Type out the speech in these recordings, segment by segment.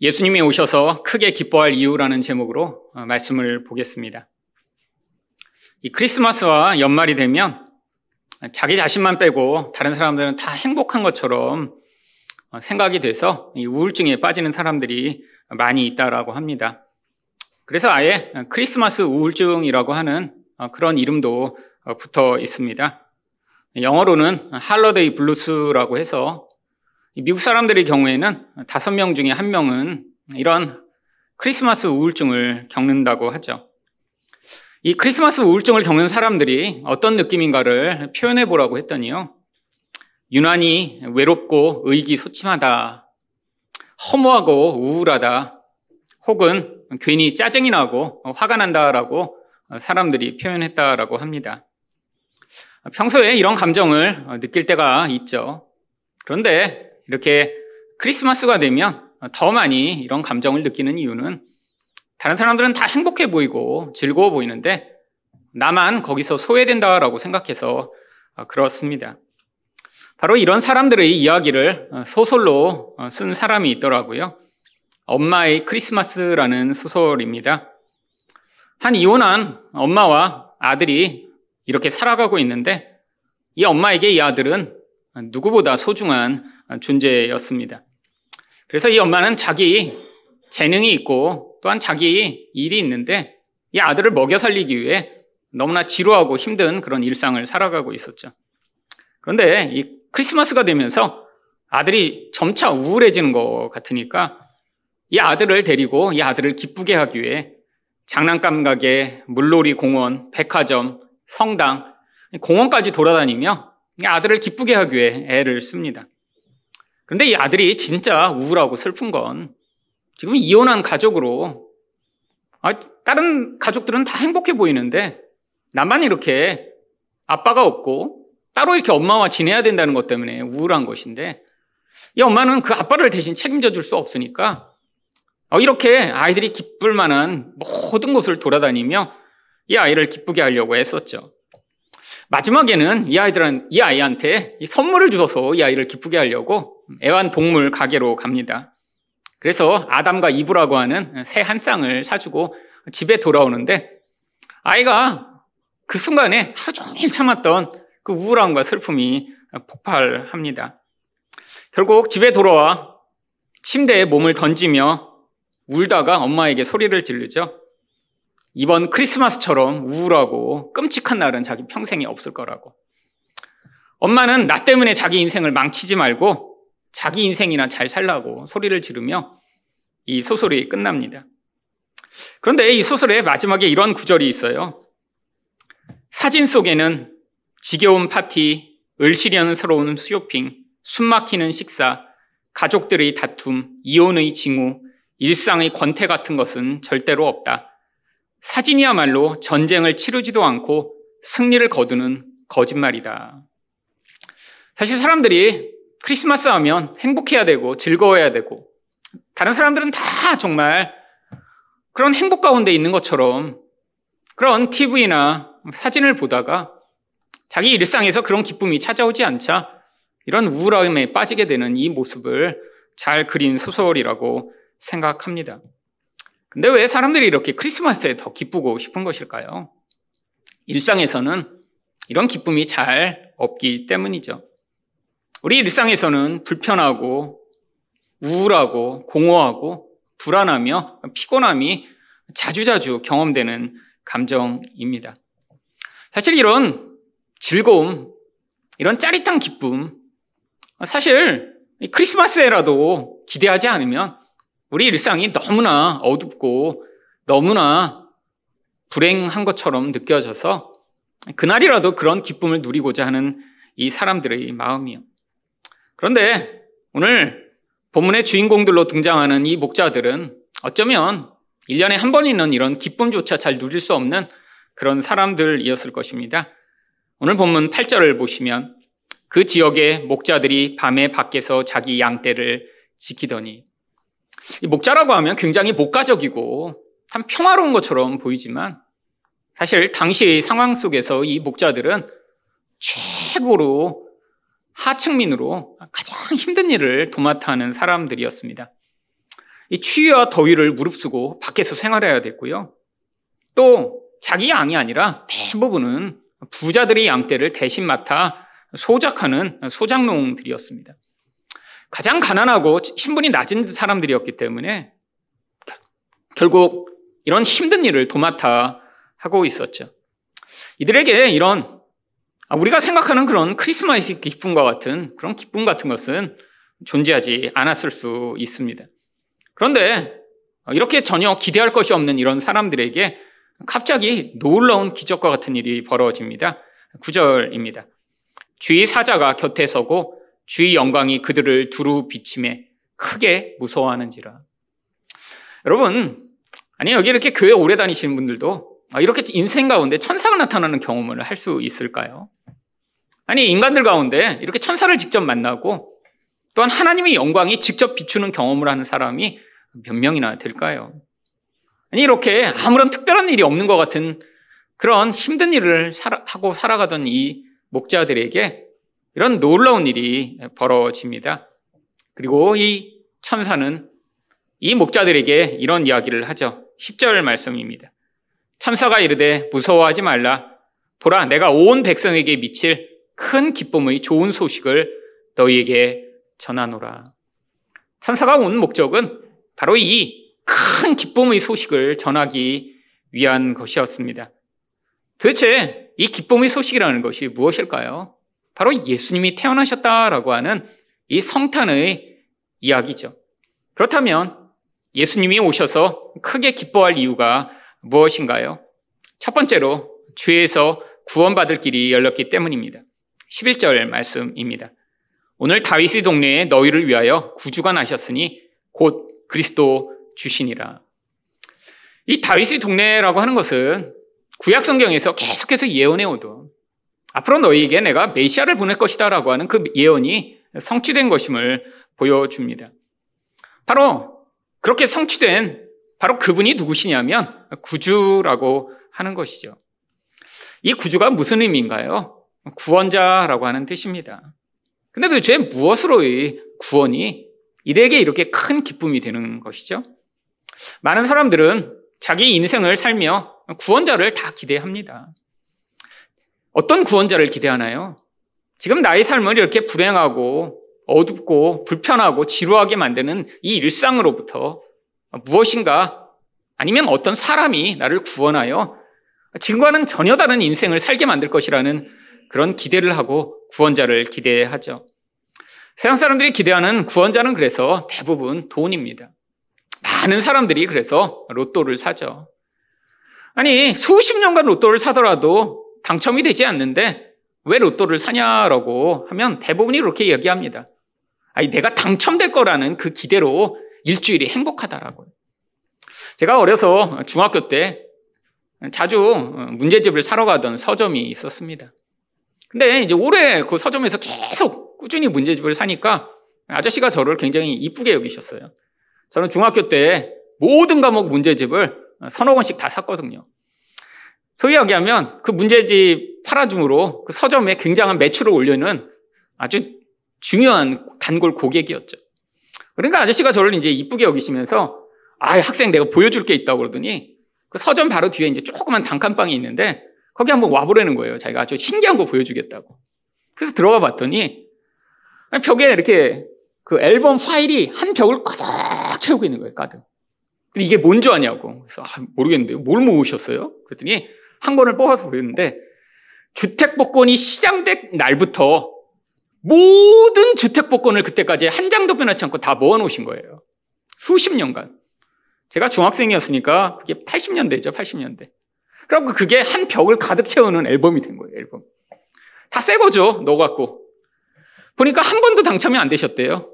예수님이 오셔서 크게 기뻐할 이유라는 제목으로 어, 말씀을 보겠습니다. 이 크리스마스와 연말이 되면 자기 자신만 빼고 다른 사람들은 다 행복한 것처럼 어, 생각이 돼서 우울증에 빠지는 사람들이 많이 있다라고 합니다. 그래서 아예 크리스마스 우울증이라고 하는 어, 그런 이름도 붙어 있습니다. 영어로는 holiday blues라고 해서 미국 사람들의 경우에는 다섯 명 중에 한 명은 이런 크리스마스 우울증을 겪는다고 하죠. 이 크리스마스 우울증을 겪는 사람들이 어떤 느낌인가를 표현해 보라고 했더니요. 유난히 외롭고 의기소침하다. 허무하고 우울하다. 혹은 괜히 짜증이 나고 화가 난다라고 사람들이 표현했다라고 합니다. 평소에 이런 감정을 느낄 때가 있죠. 그런데 이렇게 크리스마스가 되면 더 많이 이런 감정을 느끼는 이유는 다른 사람들은 다 행복해 보이고 즐거워 보이는데 나만 거기서 소외된다라고 생각해서 그렇습니다. 바로 이런 사람들의 이야기를 소설로 쓴 사람이 있더라고요. 엄마의 크리스마스라는 소설입니다. 한 이혼한 엄마와 아들이 이렇게 살아가고 있는데 이 엄마에게 이 아들은 누구보다 소중한 존재였습니다. 그래서 이 엄마는 자기 재능이 있고 또한 자기 일이 있는데 이 아들을 먹여 살리기 위해 너무나 지루하고 힘든 그런 일상을 살아가고 있었죠. 그런데 이 크리스마스가 되면서 아들이 점차 우울해지는 것 같으니까 이 아들을 데리고 이 아들을 기쁘게 하기 위해 장난감 가게, 물놀이 공원, 백화점, 성당, 공원까지 돌아다니며 아들을 기쁘게 하기 위해 애를 씁니다. 그런데 이 아들이 진짜 우울하고 슬픈 건 지금 이혼한 가족으로 아, 다른 가족들은 다 행복해 보이는데 나만 이렇게 아빠가 없고 따로 이렇게 엄마와 지내야 된다는 것 때문에 우울한 것인데 이 엄마는 그 아빠를 대신 책임져 줄 수 없으니까 어, 이렇게 아이들이 기쁠 만한 모든 곳을 돌아다니며 이 아이를 기쁘게 하려고 했었죠. 마지막에는 이 아이들은 이 아이한테 선물을 주어서 이 아이를 기쁘게 하려고 애완동물 가게로 갑니다. 그래서 아담과 이브라고 하는 새 한 쌍을 사주고 집에 돌아오는데 아이가 그 순간에 하루 종일 참았던 그 우울함과 슬픔이 폭발합니다. 결국 집에 돌아와 침대에 몸을 던지며 울다가 엄마에게 소리를 지르죠. 이번 크리스마스처럼 우울하고 끔찍한 날은 자기 평생에 없을 거라고. 엄마는 나 때문에 자기 인생을 망치지 말고 자기 인생이나 잘 살라고 소리를 지르며 이 소설이 끝납니다. 그런데 이 소설의 마지막에 이런 구절이 있어요. 사진 속에는 지겨운 파티, 을시련스러운 수요핑, 숨막히는 식사, 가족들의 다툼, 이혼의 징후, 일상의 권태 같은 것은 절대로 없다. 사진이야말로 전쟁을 치르지도 않고 승리를 거두는 거짓말이다. 사실 사람들이 크리스마스 하면 행복해야 되고 즐거워야 되고 다른 사람들은 다 정말 그런 행복 가운데 있는 것처럼 그런 TV나 사진을 보다가 자기 일상에서 그런 기쁨이 찾아오지 않자 이런 우울함에 빠지게 되는 이 모습을 잘 그린 소설이라고 생각합니다. 근데 왜 사람들이 이렇게 크리스마스에 더 기쁘고 싶은 것일까요? 일상에서는 이런 기쁨이 잘 없기 때문이죠. 우리 일상에서는 불편하고 우울하고 공허하고 불안하며 피곤함이 자주자주 경험되는 감정입니다. 사실 이런 즐거움, 이런 짜릿한 기쁨, 사실 크리스마스에라도 기대하지 않으면 우리 일상이 너무나 어둡고 너무나 불행한 것처럼 느껴져서 그날이라도 그런 기쁨을 누리고자 하는 이 사람들의 마음이요. 그런데 오늘 본문의 주인공들로 등장하는 이 목자들은 어쩌면 1년에 한 번 있는 이런 기쁨조차 잘 누릴 수 없는 그런 사람들이었을 것입니다. 오늘 본문 8절을 보시면 그 지역의 목자들이 밤에 밖에서 자기 양떼를 지키더니 목자라고 하면 굉장히 목가적이고 참 평화로운 것처럼 보이지만 사실 당시의 상황 속에서 이 목자들은 최고로 하층민으로 가장 힘든 일을 도맡아 하는 사람들이었습니다. 이 추위와 더위를 무릅쓰고 밖에서 생활해야 됐고요. 또 자기 양이 아니라 대부분은 부자들의 양떼를 대신 맡아 소작하는 소작농들이었습니다. 가장 가난하고 신분이 낮은 사람들이었기 때문에 결국 이런 힘든 일을 도맡아 하고 있었죠. 이들에게 이런 아, 우리가 생각하는 그런 크리스마스 기쁨과 같은 그런 기쁨 같은 것은 존재하지 않았을 수 있습니다. 그런데 이렇게 전혀 기대할 것이 없는 이런 사람들에게 갑자기 놀라운 기적과 같은 일이 벌어집니다. 9절입니다. 주의 사자가 곁에 서고 주의 영광이 그들을 두루 비침에 크게 무서워하는지라. 여러분, 아니 여기 이렇게 교회 오래 다니시는 분들도 이렇게 인생 가운데 천사가 나타나는 경험을 할 수 있을까요? 아니 인간들 가운데 이렇게 천사를 직접 만나고 또한 하나님의 영광이 직접 비추는 경험을 하는 사람이 몇 명이나 될까요? 아니 이렇게 아무런 특별한 일이 없는 것 같은 그런 힘든 일을 하고 살아가던 이 목자들에게 이런 놀라운 일이 벌어집니다. 그리고 이 천사는 이 목자들에게 이런 이야기를 하죠. 10절 말씀입니다. 천사가 이르되 무서워하지 말라. 보라, 내가 온 백성에게 미칠 큰 기쁨의 좋은 소식을 너희에게 전하노라. 천사가 온 목적은 바로 이 큰 기쁨의 소식을 전하기 위한 것이었습니다. 도대체 이 기쁨의 소식이라는 것이 무엇일까요? 바로 예수님이 태어나셨다라고 하는 이 성탄의 이야기죠. 그렇다면 예수님이 오셔서 크게 기뻐할 이유가 무엇인가요? 첫 번째로 죄에서 구원받을 길이 열렸기 때문입니다. 11절 말씀입니다. 오늘 다윗의 동네에 너희를 위하여 구주가 나셨으니 곧 그리스도 주시니라. 이 다윗의 동네라고 하는 것은 구약 성경에서 계속해서 예언해 오던 앞으로 너희에게 내가 메시아를 보낼 것이다라고 하는 그 예언이 성취된 것임을 보여줍니다. 바로 그렇게 성취된 바로 그분이 누구시냐면 구주라고 하는 것이죠. 이 구주가 무슨 의미인가요? 구원자라고 하는 뜻입니다. 근데 도대체 무엇으로의 구원이 이들에게 이렇게 큰 기쁨이 되는 것이죠? 많은 사람들은 자기 인생을 살며 구원자를 다 기대합니다. 어떤 구원자를 기대하나요? 지금 나의 삶을 이렇게 불행하고 어둡고 불편하고 지루하게 만드는 이 일상으로부터 무엇인가 아니면 어떤 사람이 나를 구원하여 지금과는 전혀 다른 인생을 살게 만들 것이라는 그런 기대를 하고 구원자를 기대하죠. 세상 사람들이 기대하는 구원자는 그래서 대부분 돈입니다. 많은 사람들이 그래서 로또를 사죠. 아니, 수십 년간 로또를 사더라도 당첨이 되지 않는데 왜 로또를 사냐라고 하면 대부분이 이렇게 얘기합니다. 아니, 내가 당첨될 거라는 그 기대로 일주일이 행복하다라고요. 제가 어려서 중학교 때 자주 문제집을 사러 가던 서점이 있었습니다. 근데 이제 올해 그 서점에서 계속 꾸준히 문제집을 사니까 아저씨가 저를 굉장히 이쁘게 여기셨어요. 저는 중학교 때 모든 과목 문제집을 서너 권씩 다 샀거든요. 소위 얘기하면 그 문제집 팔아줌으로 그 서점에 굉장한 매출을 올리는 아주 중요한 단골 고객이었죠. 그러니까 아저씨가 저를 이제 이쁘게 여기시면서 아, 학생 내가 보여줄 게 있다고 그러더니 그 서점 바로 뒤에 이제 조그만 단칸방이 있는데 거기 한번 와보라는 거예요. 자기가 아주 신기한 거 보여주겠다고. 그래서 들어가 봤더니 벽에 이렇게 그 앨범 파일이 한 벽을 가득 채우고 있는 거예요. 가득. 이게 뭔지 아냐고. 그래서 아, 모르겠는데요. 뭘 모으셨어요? 그랬더니 한 권을 뽑아서 보였는데 주택복권이 시장된 날부터 모든 주택복권을 그때까지 한 장도 변하지 않고 다 모아놓으신 거예요. 수십 년간. 제가 중학생이었으니까 그게 80년대죠, 80년대. 그리고 그게 한 벽을 가득 채우는 앨범이 된 거예요, 앨범. 다 새 거죠, 넣어갖고. 보니까 한 번도 당첨이 안 되셨대요.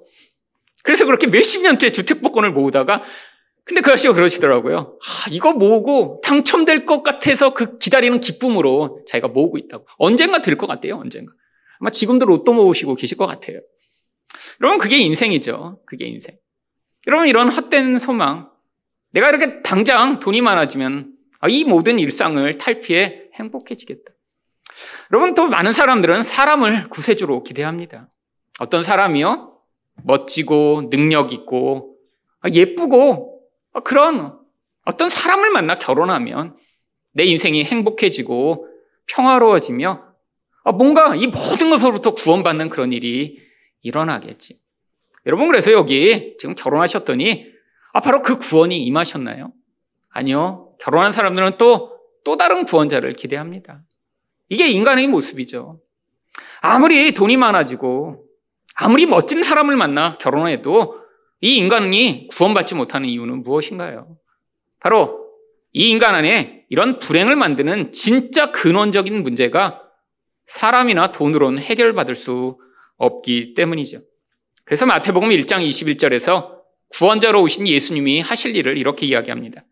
그래서 그렇게 몇십 년째 주택복권을 모으다가 근데 그 아저씨가 그러시더라고요. 아, 이거 모으고 당첨될 것 같아서 그 기다리는 기쁨으로 자기가 모으고 있다고. 언젠가 될 것 같대요, 언젠가. 아마 지금도 로또 모으시고 계실 것 같아요. 여러분, 그게 인생이죠. 그게 인생. 여러분, 이런 헛된 소망. 내가 이렇게 당장 돈이 많아지면 아, 이 모든 일상을 탈피해 행복해지겠다. 여러분, 또 많은 사람들은 사람을 구세주로 기대합니다. 어떤 사람이요? 멋지고 능력 있고 예쁘고 그런 어떤 사람을 만나 결혼하면 내 인생이 행복해지고 평화로워지며 뭔가 이 모든 것으로부터 구원받는 그런 일이 일어나겠지. 여러분 그래서 여기 지금 결혼하셨더니 아 바로 그 구원이 임하셨나요? 아니요. 결혼한 사람들은 또 또 다른 구원자를 기대합니다. 이게 인간의 모습이죠. 아무리 돈이 많아지고 아무리 멋진 사람을 만나 결혼해도 이 인간이 구원받지 못하는 이유는 무엇인가요? 바로 이 인간 안에 이런 불행을 만드는 진짜 근원적인 문제가 사람이나 돈으로는 해결받을 수 없기 때문이죠. 그래서 마태복음 1장 21절에서 구원자로 오신 예수님이 하실 일을 이렇게 이야기합니다.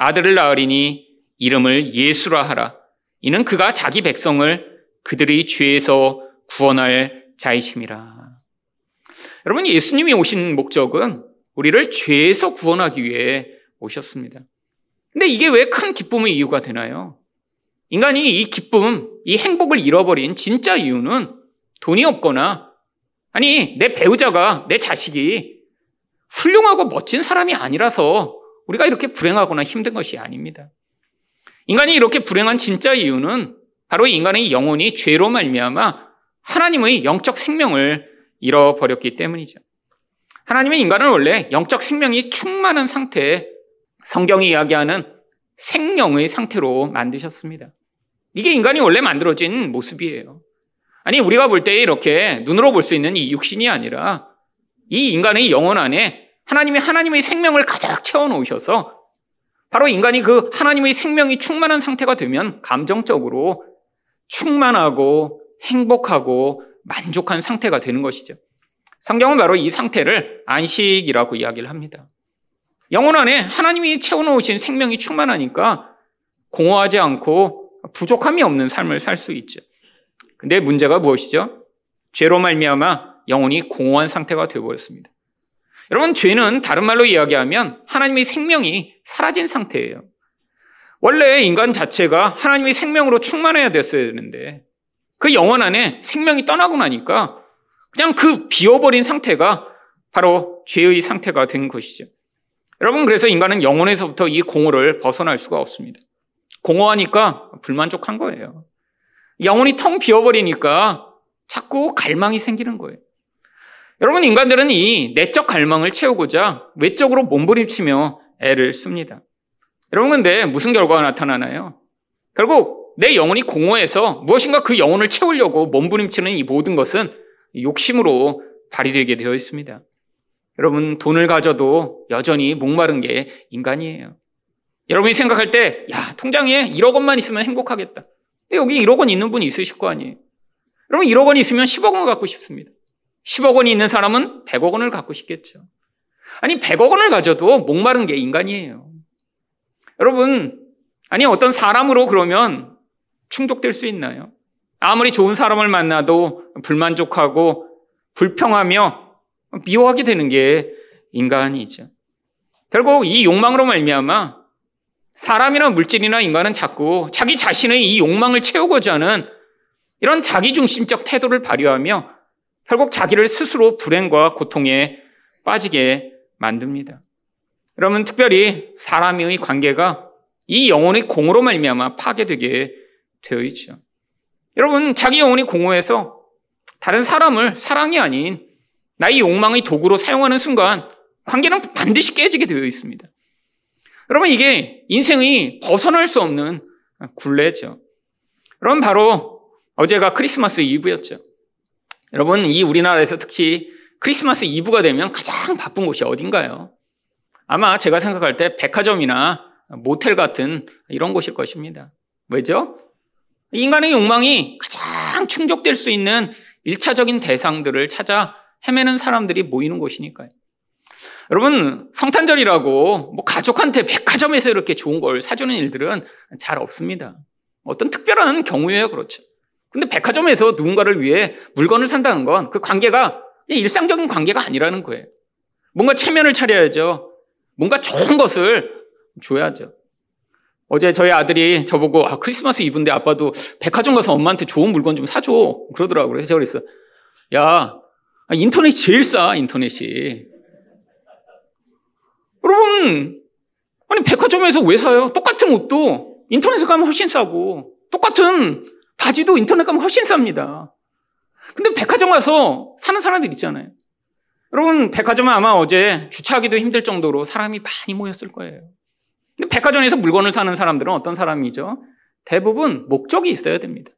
아들을 낳으리니 이름을 예수라 하라. 이는 그가 자기 백성을 그들의 죄에서 구원할 자이심이라. 여러분, 예수님이 오신 목적은 우리를 죄에서 구원하기 위해 오셨습니다. 근데 이게 왜 큰 기쁨의 이유가 되나요? 인간이 이 기쁨, 이 행복을 잃어버린 진짜 이유는 돈이 없거나, 아니, 내 배우자가, 내 자식이 훌륭하고 멋진 사람이 아니라서 우리가 이렇게 불행하거나 힘든 것이 아닙니다. 인간이 이렇게 불행한 진짜 이유는 바로 인간의 영혼이 죄로 말미암아 하나님의 영적 생명을 잃어버렸기 때문이죠. 하나님은 인간을 원래 영적 생명이 충만한 상태에 성경이 이야기하는 생명의 상태로 만드셨습니다. 이게 인간이 원래 만들어진 모습이에요. 아니, 우리가 볼 때 이렇게 눈으로 볼 수 있는 이 육신이 아니라 이 인간의 영혼 안에 하나님이 하나님의 생명을 가득 채워 놓으셔서 바로 인간이 그 하나님의 생명이 충만한 상태가 되면 감정적으로 충만하고 행복하고 만족한 상태가 되는 것이죠. 성경은 바로 이 상태를 안식이라고 이야기를 합니다. 영혼 안에 하나님이 채워놓으신 생명이 충만하니까 공허하지 않고 부족함이 없는 삶을 살 수 있죠. 근데 문제가 무엇이죠? 죄로 말미암아 영혼이 공허한 상태가 되어버렸습니다. 여러분, 죄는 다른 말로 이야기하면 하나님의 생명이 사라진 상태예요. 원래 인간 자체가 하나님의 생명으로 충만해야 됐어야 되는데 그 영혼 안에 생명이 떠나고 나니까 그냥 그 비워버린 상태가 바로 죄의 상태가 된 것이죠. 여러분, 그래서 인간은 영혼에서부터 이 공허를 벗어날 수가 없습니다. 공허하니까 불만족한 거예요. 영혼이 텅 비어버리니까 자꾸 갈망이 생기는 거예요. 여러분, 인간들은 이 내적 갈망을 채우고자 외적으로 몸부림치며 애를 씁니다. 여러분, 근데 무슨 결과가 나타나나요? 결국 내 영혼이 공허해서 무엇인가 그 영혼을 채우려고 몸부림치는 이 모든 것은 욕심으로 발휘되게 되어 있습니다. 여러분, 돈을 가져도 여전히 목마른 게 인간이에요. 여러분이 생각할 때, 야, 통장에 1억 원만 있으면 행복하겠다. 근데 여기 1억 원 있는 분 있으실 거 아니에요? 여러분, 1억 원이 있으면 10억 원 갖고 싶습니다. 10억 원이 있는 사람은 100억 원을 갖고 싶겠죠. 아니, 100억 원을 가져도 목마른 게 인간이에요. 여러분, 아니, 어떤 사람으로 그러면 충족될 수 있나요? 아무리 좋은 사람을 만나도 불만족하고 불평하며 미워하게 되는 게 인간이죠. 결국 이 욕망으로 말미암아 사람이나 물질이나 인간은 자꾸 자기 자신의 이 욕망을 채우고자 하는 이런 자기중심적 태도를 발휘하며 결국 자기를 스스로 불행과 고통에 빠지게 만듭니다. 여러분 특별히 사람의 관계가 이 영혼의 공으로 말미암아 파괴되게 되어 있죠. 여러분 자기 영혼이 공허해서 다른 사람을 사랑이 아닌 나의 욕망의 도구로 사용하는 순간 관계는 반드시 깨지게 되어 있습니다. 여러분, 이게 인생의 벗어날 수 없는 굴레죠. 여러분, 바로 어제가 크리스마스 이브였죠. 여러분, 이 우리나라에서 특히 크리스마스 이브가 되면 가장 바쁜 곳이 어딘가요? 아마 제가 생각할 때 백화점이나 모텔 같은 이런 곳일 것입니다. 왜죠? 인간의 욕망이 가장 충족될 수 있는 1차적인 대상들을 찾아 헤매는 사람들이 모이는 곳이니까요. 여러분, 성탄절이라고 뭐 가족한테 백화점에서 이렇게 좋은 걸 사주는 일들은 잘 없습니다. 어떤 특별한 경우에요, 그렇죠. 근데 백화점에서 누군가를 위해 물건을 산다는 건 그 관계가 일상적인 관계가 아니라는 거예요. 뭔가 체면을 차려야죠. 뭔가 좋은 것을 줘야죠. 어제 저희 아들이 저보고 아, 크리스마스 이브인데 아빠도 백화점 가서 엄마한테 좋은 물건 좀 사줘. 그러더라고요. 그래서 그랬어. 야, 아, 인터넷이 제일 싸, 인터넷이. 여러분, 아니, 백화점에서 왜 사요? 똑같은 옷도 인터넷에 가면 훨씬 싸고, 똑같은 바지도 인터넷 가면 훨씬 쌉니다. 근데 백화점 가서 사는 사람들 있잖아요. 여러분, 백화점은 아마 어제 주차하기도 힘들 정도로 사람이 많이 모였을 거예요. 근데 백화점에서 물건을 사는 사람들은 어떤 사람이죠? 대부분 목적이 있어야 됩니다.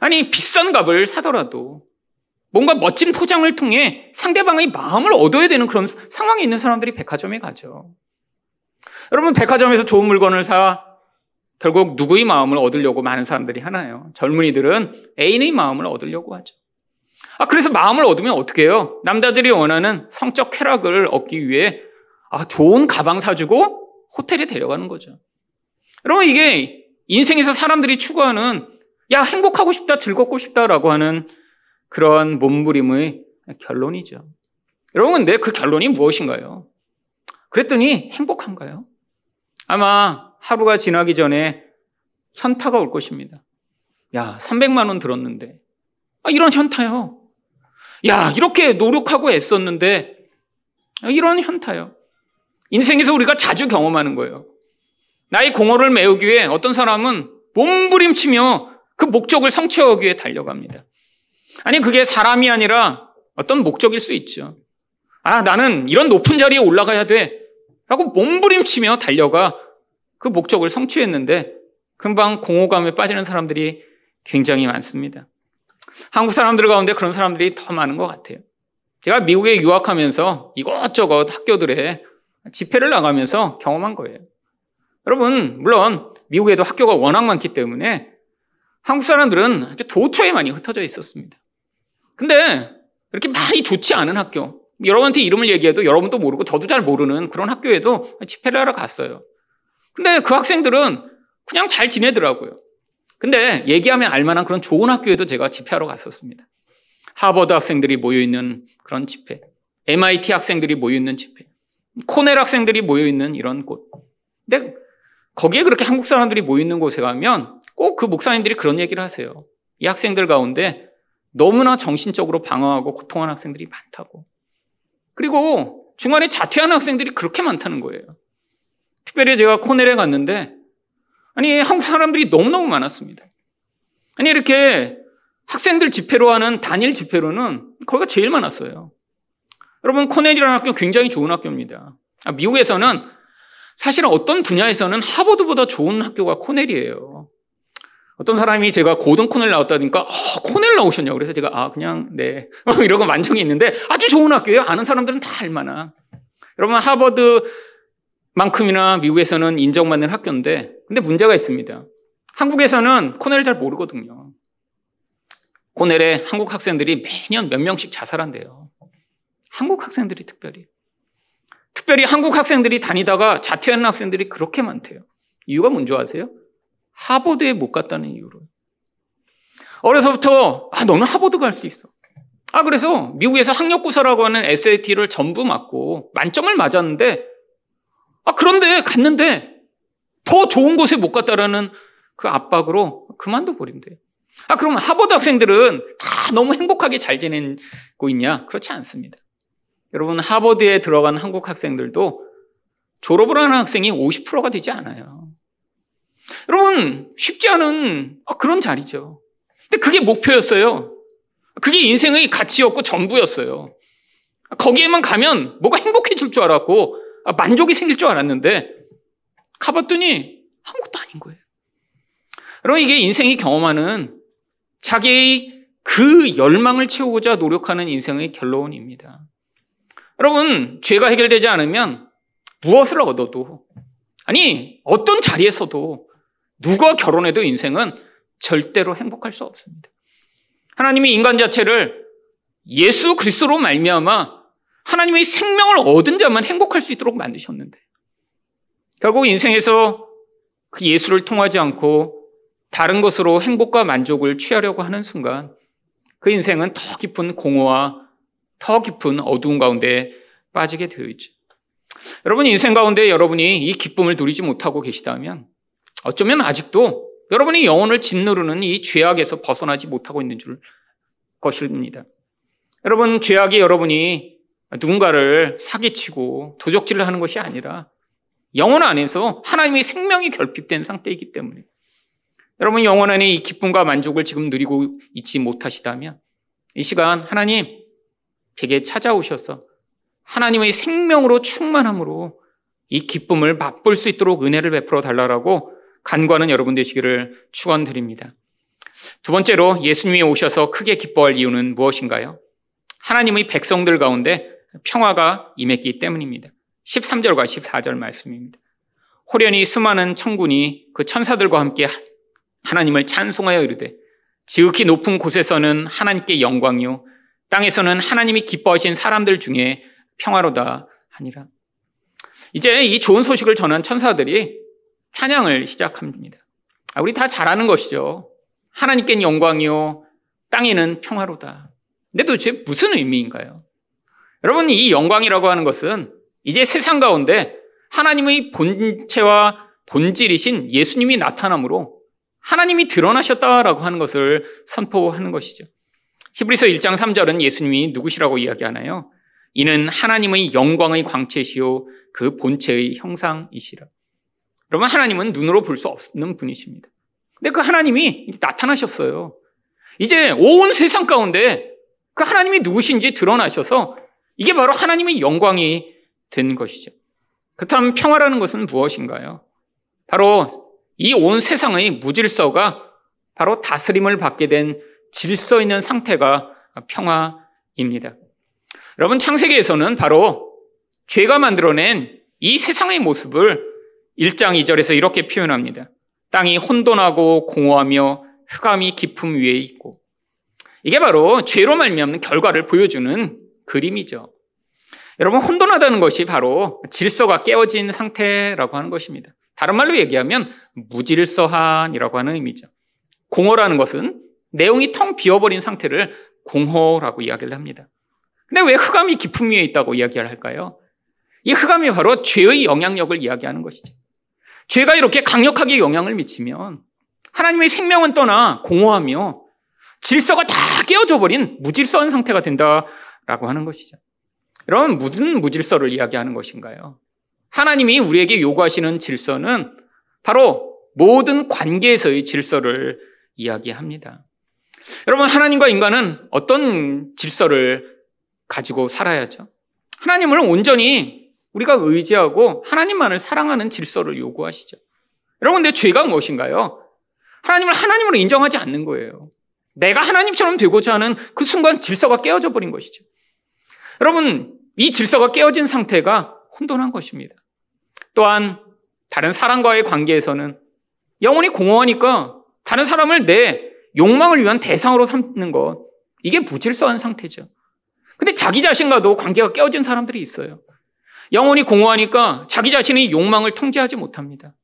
아니, 비싼 값을 사더라도 뭔가 멋진 포장을 통해 상대방의 마음을 얻어야 되는 그런 상황에 있는 사람들이 백화점에 가죠. 여러분, 백화점에서 좋은 물건을 사 결국 누구의 마음을 얻으려고 많은 사람들이 하나요? 젊은이들은 애인의 마음을 얻으려고 하죠. 아, 그래서 마음을 얻으면 어떻게 해요? 남자들이 원하는 성적 쾌락을 얻기 위해 아, 좋은 가방 사주고 호텔에 데려가는 거죠. 여러분, 이게 인생에서 사람들이 추구하는 야, 행복하고 싶다, 즐겁고 싶다라고 하는 그런 몸부림의 결론이죠. 여러분, 근데 그 결론이 무엇인가요? 그랬더니 행복한가요? 아마 하루가 지나기 전에 현타가 올 것입니다. 야, 300만 원 들었는데. 아, 이런 현타요. 야, 이렇게 노력하고 애썼는데. 아, 이런 현타요. 인생에서 우리가 자주 경험하는 거예요. 나의 공허를 메우기 위해 어떤 사람은 몸부림치며 그 목적을 성취하기 위해 달려갑니다. 아니, 그게 사람이 아니라 어떤 목적일 수 있죠. 아, 나는 이런 높은 자리에 올라가야 돼. 라고 몸부림치며 달려가 그 목적을 성취했는데 금방 공허감에 빠지는 사람들이 굉장히 많습니다. 한국 사람들 가운데 그런 사람들이 더 많은 것 같아요. 제가 미국에 유학하면서 이것저것 학교들에 집회를 나가면서 경험한 거예요. 여러분, 물론 미국에도 학교가 워낙 많기 때문에 한국 사람들은 아주 도처에 많이 흩어져 있었습니다. 근데 이렇게 많이 좋지 않은 학교, 여러분한테 이름을 얘기해도 여러분도 모르고 저도 잘 모르는 그런 학교에도 집회를 하러 갔어요. 근데 그 학생들은 그냥 잘 지내더라고요. 근데 얘기하면 알만한 그런 좋은 학교에도 제가 집회하러 갔었습니다. 하버드 학생들이 모여있는 그런 집회, MIT 학생들이 모여있는 집회, 코넬 학생들이 모여있는 이런 곳. 근데 거기에 그렇게 한국 사람들이 모여있는 곳에 가면 꼭 그 목사님들이 그런 얘기를 하세요. 이 학생들 가운데 너무나 정신적으로 방황하고 고통하는 학생들이 많다고. 그리고 중간에 자퇴하는 학생들이 그렇게 많다는 거예요. 특별히 제가 코넬에 갔는데, 아니, 한국 사람들이 너무너무 많았습니다. 아니, 이렇게 학생들 집회로 하는 단일 집회로는 거기가 제일 많았어요. 여러분, 코넬이라는 학교 굉장히 좋은 학교입니다. 아, 미국에서는 사실 어떤 분야에서는 하버드보다 좋은 학교가 코넬이에요. 어떤 사람이 제가 고등 코넬 나왔다니까, 아, 코넬 나오셨냐고. 그래서 제가, 아, 그냥, 네. 이러고 만족이 있는데 아주 좋은 학교예요. 아는 사람들은 다 알만한. 여러분, 하버드 만큼이나 미국에서는 인정받는 학교인데, 근데 문제가 있습니다. 한국에서는 코넬을 잘 모르거든요. 코넬에 한국 학생들이 매년 몇 명씩 자살한대요. 한국 학생들이 특별히. 특별히 한국 학생들이 다니다가 자퇴하는 학생들이 그렇게 많대요. 이유가 뭔지 아세요? 하버드에 못 갔다는 이유로. 어려서부터, 아, 너는 하버드 갈 수 있어. 아, 그래서 미국에서 학력고사라고 하는 SAT를 전부 맞고 만점을 맞았는데, 아, 그런데 갔는데 더 좋은 곳에 못 갔다라는 그 압박으로 그만둬 버린대. 아, 그럼 하버드 학생들은 다 너무 행복하게 잘 지내고 있냐? 그렇지 않습니다. 여러분, 하버드에 들어간 한국 학생들도 졸업을 하는 학생이 50%가 되지 않아요. 여러분, 쉽지 않은 아, 그런 자리죠. 근데 그게 목표였어요. 그게 인생의 가치였고 전부였어요. 거기에만 가면 뭐가 행복해질 줄 알았고 아, 만족이 생길 줄 알았는데 가봤더니 아무것도 아닌 거예요. 여러분 이게 인생이 경험하는 자기의 그 열망을 채우고자 노력하는 인생의 결론입니다. 여러분 죄가 해결되지 않으면 무엇을 얻어도 아니 어떤 자리에서도 누가 결혼해도 인생은 절대로 행복할 수 없습니다. 하나님이 인간 자체를 예수 그리스도로 말미암아 하나님의 생명을 얻은 자만 행복할 수 있도록 만드셨는데 결국 인생에서 그 예수를 통하지 않고 다른 것으로 행복과 만족을 취하려고 하는 순간 그 인생은 더 깊은 공허와 더 깊은 어두운 가운데 빠지게 되어 있죠. 여러분 인생 가운데 여러분이 이 기쁨을 누리지 못하고 계시다면 어쩌면 아직도 여러분이 영혼을 짓누르는 이 죄악에서 벗어나지 못하고 있는 줄 것입니다. 여러분, 죄악이 여러분이 누군가를 사기치고 도적질을 하는 것이 아니라 영혼 안에서 하나님의 생명이 결핍된 상태이기 때문에 여러분 영혼 안에 이 기쁨과 만족을 지금 누리고 있지 못하시다면 이 시간 하나님 제게 찾아오셔서 하나님의 생명으로 충만함으로 이 기쁨을 맛볼 수 있도록 은혜를 베풀어 달라고 간과하는 여러분 되시기를 축원드립니다. 두 번째로 예수님이 오셔서 크게 기뻐할 이유는 무엇인가요? 하나님의 백성들 가운데 평화가 임했기 때문입니다. 13절과 14절 말씀입니다. 호련히 수많은 천군이 그 천사들과 함께 하나님을 찬송하여 이르되 지극히 높은 곳에서는 하나님께 영광이요 땅에서는 하나님이 기뻐하신 사람들 중에 평화로다 하니라. 이제 이 좋은 소식을 전한 천사들이 찬양을 시작합니다. 아, 우리 다잘 아는 것이죠. 하나님께 영광이요 땅에는 평화로다. 근데 도대체 무슨 의미인가요? 여러분 이 영광이라고 하는 것은 이제 세상 가운데 하나님의 본체와 본질이신 예수님이 나타남으로 하나님이 드러나셨다라고 하는 것을 선포하는 것이죠. 히브리서 1장 3절은 예수님이 누구시라고 이야기하나요? 이는 하나님의 영광의 광채시요 그 본체의 형상이시라. 여러분 하나님은 눈으로 볼 수 없는 분이십니다. 근데 그 하나님이 나타나셨어요. 이제 온 세상 가운데 그 하나님이 누구신지 드러나셔서 이게 바로 하나님의 영광이 된 것이죠. 그렇다면 평화라는 것은 무엇인가요? 바로 이 온 세상의 무질서가 바로 다스림을 받게 된 질서 있는 상태가 평화입니다. 여러분, 창세기에서는 바로 죄가 만들어낸 이 세상의 모습을 1장 2절에서 이렇게 표현합니다. 땅이 혼돈하고 공허하며 흑암이 깊음 위에 있고 이게 바로 죄로 말미암는 결과를 보여주는 그림이죠. 여러분 혼돈하다는 것이 바로 질서가 깨어진 상태라고 하는 것입니다. 다른 말로 얘기하면 무질서한이라고 하는 의미죠. 공허라는 것은 내용이 텅 비어버린 상태를 공허라고 이야기를 합니다. 근데 왜 흑암이 깊음 위에 있다고 이야기를 할까요? 이 흑암이 바로 죄의 영향력을 이야기하는 것이죠. 죄가 이렇게 강력하게 영향을 미치면 하나님의 생명은 떠나 공허하며 질서가 다 깨어져 버린 무질서한 상태가 된다 라고 하는 것이죠. 여러분, 무슨 무질서를 이야기하는 것인가요? 하나님이 우리에게 요구하시는 질서는 바로 모든 관계에서의 질서를 이야기합니다. 여러분, 하나님과 인간은 어떤 질서를 가지고 살아야죠? 하나님을 온전히 우리가 의지하고 하나님만을 사랑하는 질서를 요구하시죠. 여러분, 근데 죄가 무엇인가요? 하나님을 하나님으로 인정하지 않는 거예요. 내가 하나님처럼 되고자 하는 그 순간 질서가 깨어져 버린 것이죠. 여러분, 이 질서가 깨어진 상태가 혼돈한 것입니다. 또한 다른 사람과의 관계에서는 영혼이 공허하니까 다른 사람을 내 욕망을 위한 대상으로 삼는 것, 이게 무질서한 상태죠. 근데 자기 자신과도 관계가 깨어진 사람들이 있어요. 영혼이 공허하니까 자기 자신의 욕망을 통제하지 못합니다.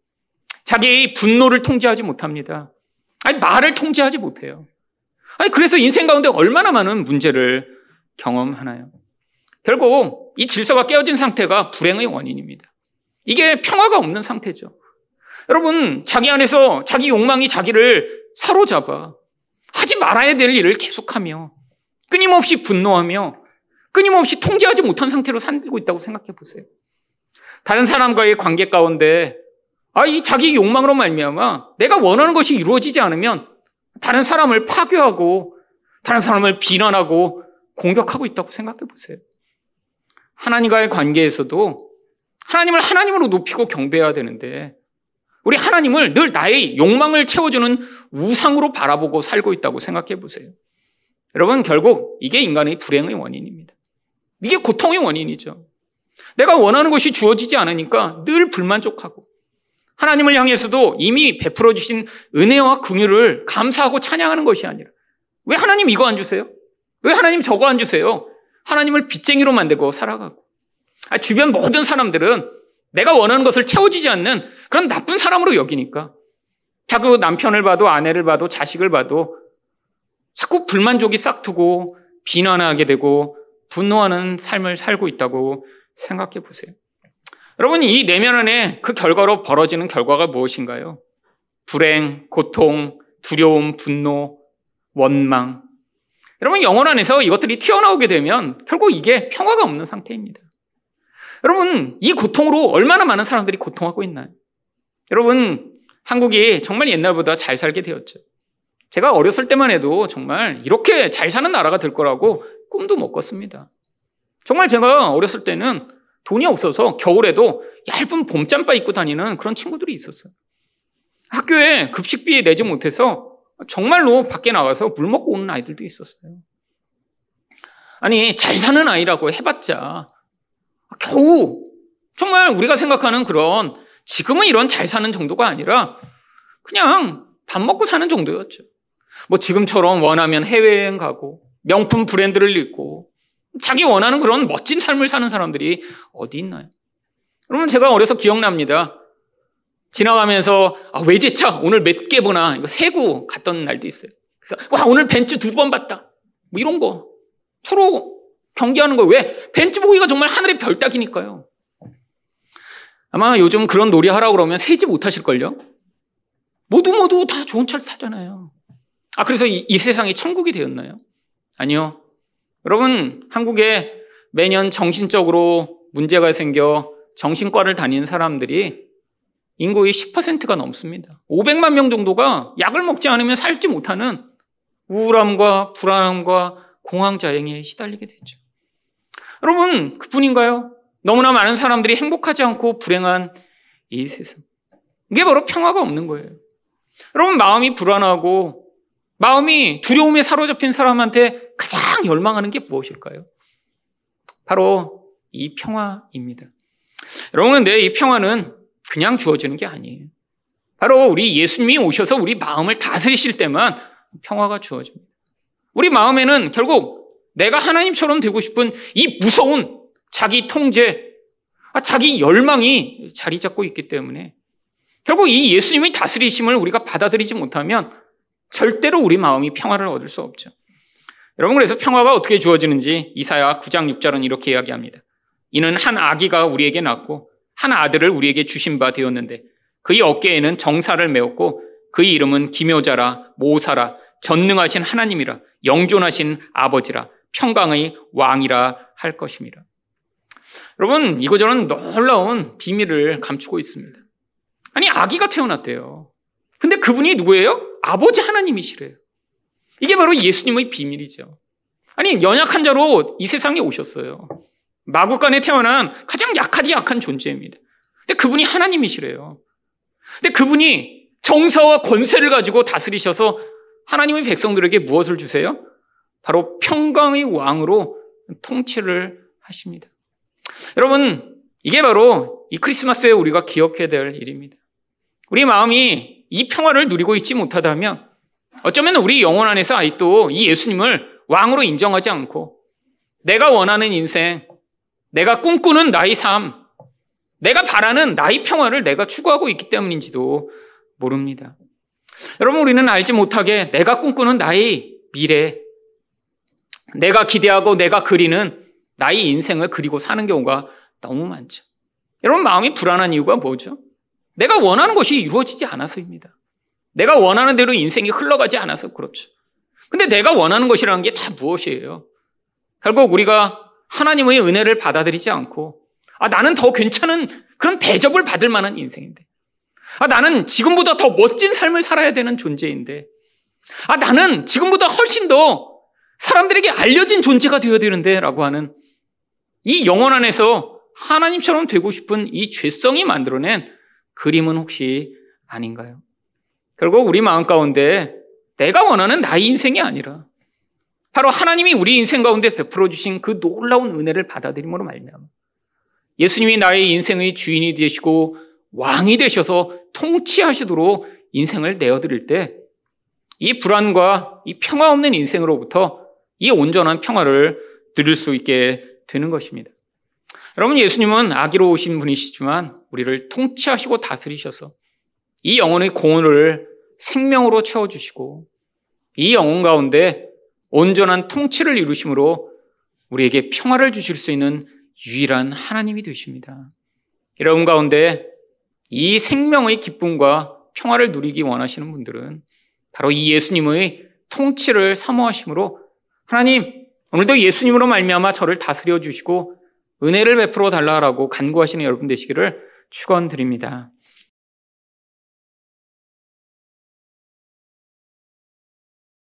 자기의 분노를 통제하지 못합니다. 아니, 말을 통제하지 못해요. 아니, 그래서 인생 가운데 얼마나 많은 문제를 경험하나요? 결국 이 질서가 깨어진 상태가 불행의 원인입니다. 이게 평화가 없는 상태죠. 여러분, 자기 안에서 자기 욕망이 자기를 사로잡아 하지 말아야 될 일을 계속하며 끊임없이 분노하며 끊임없이 통제하지 못한 상태로 살고 있다고 생각해 보세요. 다른 사람과의 관계 가운데 아, 이 자기 욕망으로 말미암아 내가 원하는 것이 이루어지지 않으면 다른 사람을 파괴하고 다른 사람을 비난하고 공격하고 있다고 생각해 보세요. 하나님과의 관계에서도 하나님을 하나님으로 높이고 경배해야 되는데 우리 하나님을 늘 나의 욕망을 채워주는 우상으로 바라보고 살고 있다고 생각해 보세요. 여러분, 결국 이게 인간의 불행의 원인입니다. 이게 고통의 원인이죠. 내가 원하는 것이 주어지지 않으니까 늘 불만족하고 하나님을 향해서도 이미 베풀어 주신 은혜와 긍휼을 감사하고 찬양하는 것이 아니라 왜 하나님 이거 안 주세요? 왜 하나님 저거 안 주세요? 하나님을 빚쟁이로 만들고 살아가고 아, 주변 모든 사람들은 내가 원하는 것을 채워지지 않는 그런 나쁜 사람으로 여기니까 자꾸 남편을 봐도 아내를 봐도 자식을 봐도 자꾸 불만족이 싹트고 비난하게 되고 분노하는 삶을 살고 있다고 생각해 보세요. 여러분, 이 내면 안에 그 결과로 벌어지는 결과가 무엇인가요? 불행, 고통, 두려움, 분노, 원망. 여러분 영혼 안에서 이것들이 튀어나오게 되면 결국 이게 평화가 없는 상태입니다. 여러분 이 고통으로 얼마나 많은 사람들이 고통하고 있나요? 여러분 한국이 정말 옛날보다 잘 살게 되었죠. 제가 어렸을 때만 해도 정말 이렇게 잘 사는 나라가 될 거라고 꿈도 못 꿨습니다. 정말 제가 어렸을 때는 돈이 없어서 겨울에도 얇은 봄잠바 입고 다니는 그런 친구들이 있었어요. 학교에 급식비 내지 못해서 정말로 밖에 나가서 물 먹고 오는 아이들도 있었어요. 아니, 잘 사는 아이라고 해봤자 겨우 정말 우리가 생각하는 그런 지금은 이런 잘 사는 정도가 아니라 그냥 밥 먹고 사는 정도였죠. 뭐 지금처럼 원하면 해외여행 가고 명품 브랜드를 입고 자기 원하는 그런 멋진 삶을 사는 사람들이 어디 있나요? 여러분 제가 어려서 기억납니다. 지나가면서 아, 외제차 오늘 몇 개 보나 이거 세고 갔던 날도 있어요. 그래서 와 오늘 벤츠 두 번 봤다. 뭐 이런 거 서로 경계하는 거예요. 왜? 벤츠 보기가 정말 하늘의 별 따기니까요. 아마 요즘 그런 놀이 하라고 그러면 세지 못하실걸요? 모두 모두 다 좋은 차를 타잖아요. 아, 그래서 이, 이 세상이 천국이 되었나요? 아니요. 여러분, 한국에 매년 정신적으로 문제가 생겨 정신과를 다니는 사람들이 인구의 10%가 넘습니다. 500만 명 정도가 약을 먹지 않으면 살지 못하는 우울함과 불안함과 공황자행에 시달리게 되죠. 여러분, 그뿐인가요? 너무나 많은 사람들이 행복하지 않고 불행한 이 세상. 이게 바로 평화가 없는 거예요. 여러분, 마음이 불안하고 마음이 두려움에 사로잡힌 사람한테 가장 열망하는 게 무엇일까요? 바로 이 평화입니다. 여러분, 근데 이 평화는 그냥 주어지는 게 아니에요. 바로 우리 예수님이 오셔서 우리 마음을 다스리실 때만 평화가 주어집니다. 우리 마음에는 결국 내가 하나님처럼 되고 싶은 이 무서운 자기 통제, 아, 자기 열망이 자리 잡고 있기 때문에 결국 이 예수님의 다스리심을 우리가 받아들이지 못하면 절대로 우리 마음이 평화를 얻을 수 없죠. 여러분 그래서 평화가 어떻게 주어지는지 이사야 9장 6절은 이렇게 이야기합니다. 이는 한 아기가 우리에게 낳고 한 아들을 우리에게 주신 바 되었는데 그의 어깨에는 정사를 메었고 그의 이름은 기묘자라 모사라 전능하신 하나님이라 영존하신 아버지라 평강의 왕이라 할 것입니다. 여러분 이거저런 놀라운 비밀을 감추고 있습니다. 아니 아기가 태어났대요. 근데 그분이 누구예요? 아버지 하나님이시래요. 이게 바로 예수님의 비밀이죠. 아니, 연약한 자로 이 세상에 오셨어요. 마구간에 태어난 가장 약하디 약한 존재입니다. 근데 그분이 하나님이시래요. 근데 그분이 정사와 권세를 가지고 다스리셔서 하나님의 백성들에게 무엇을 주세요? 바로 평강의 왕으로 통치를 하십니다. 여러분, 이게 바로 이 크리스마스에 우리가 기억해야 될 일입니다. 우리 마음이 이 평화를 누리고 있지 못하다면 어쩌면 우리 영혼 안에서 아직도 이 예수님을 왕으로 인정하지 않고 내가 원하는 인생, 내가 꿈꾸는 나의 삶, 내가 바라는 나의 평화를 내가 추구하고 있기 때문인지도 모릅니다. 여러분, 우리는 알지 못하게 내가 꿈꾸는 나의 미래, 내가 기대하고 내가 그리는 나의 인생을 그리고 사는 경우가 너무 많죠. 여러분, 마음이 불안한 이유가 뭐죠? 내가 원하는 것이 이루어지지 않아서입니다. 내가 원하는 대로 인생이 흘러가지 않아서 그렇죠. 근데 내가 원하는 것이라는 게 다 무엇이에요? 결국 우리가 하나님의 은혜를 받아들이지 않고, 아, 나는 더 괜찮은 그런 대접을 받을 만한 인생인데. 아, 나는 지금보다 더 멋진 삶을 살아야 되는 존재인데. 아, 나는 지금보다 훨씬 더 사람들에게 알려진 존재가 되어야 되는데. 라고 하는 이 영혼 안에서 하나님처럼 되고 싶은 이 죄성이 만들어낸 그림은 혹시 아닌가요? 결국 우리 마음 가운데 내가 원하는 나의 인생이 아니라 바로 하나님이 우리 인생 가운데 베풀어 주신 그 놀라운 은혜를 받아들임으로 말미암아 예수님이 나의 인생의 주인이 되시고 왕이 되셔서 통치하시도록 인생을 내어드릴 때 이 불안과 이 평화 없는 인생으로부터 이 온전한 평화를 누릴 수 있게 되는 것입니다. 여러분 예수님은 아기로 오신 분이시지만 우리를 통치하시고 다스리셔서 이 영혼의 공헌을 생명으로 채워주시고 이 영혼 가운데 온전한 통치를 이루심으로 우리에게 평화를 주실 수 있는 유일한 하나님이 되십니다. 여러분 가운데 이 생명의 기쁨과 평화를 누리기 원하시는 분들은 바로 이 예수님의 통치를 사모하심으로 하나님, 오늘도 예수님으로 말미암아 저를 다스려 주시고 은혜를 베풀어 달라고 간구하시는 여러분 되시기를 축원드립니다.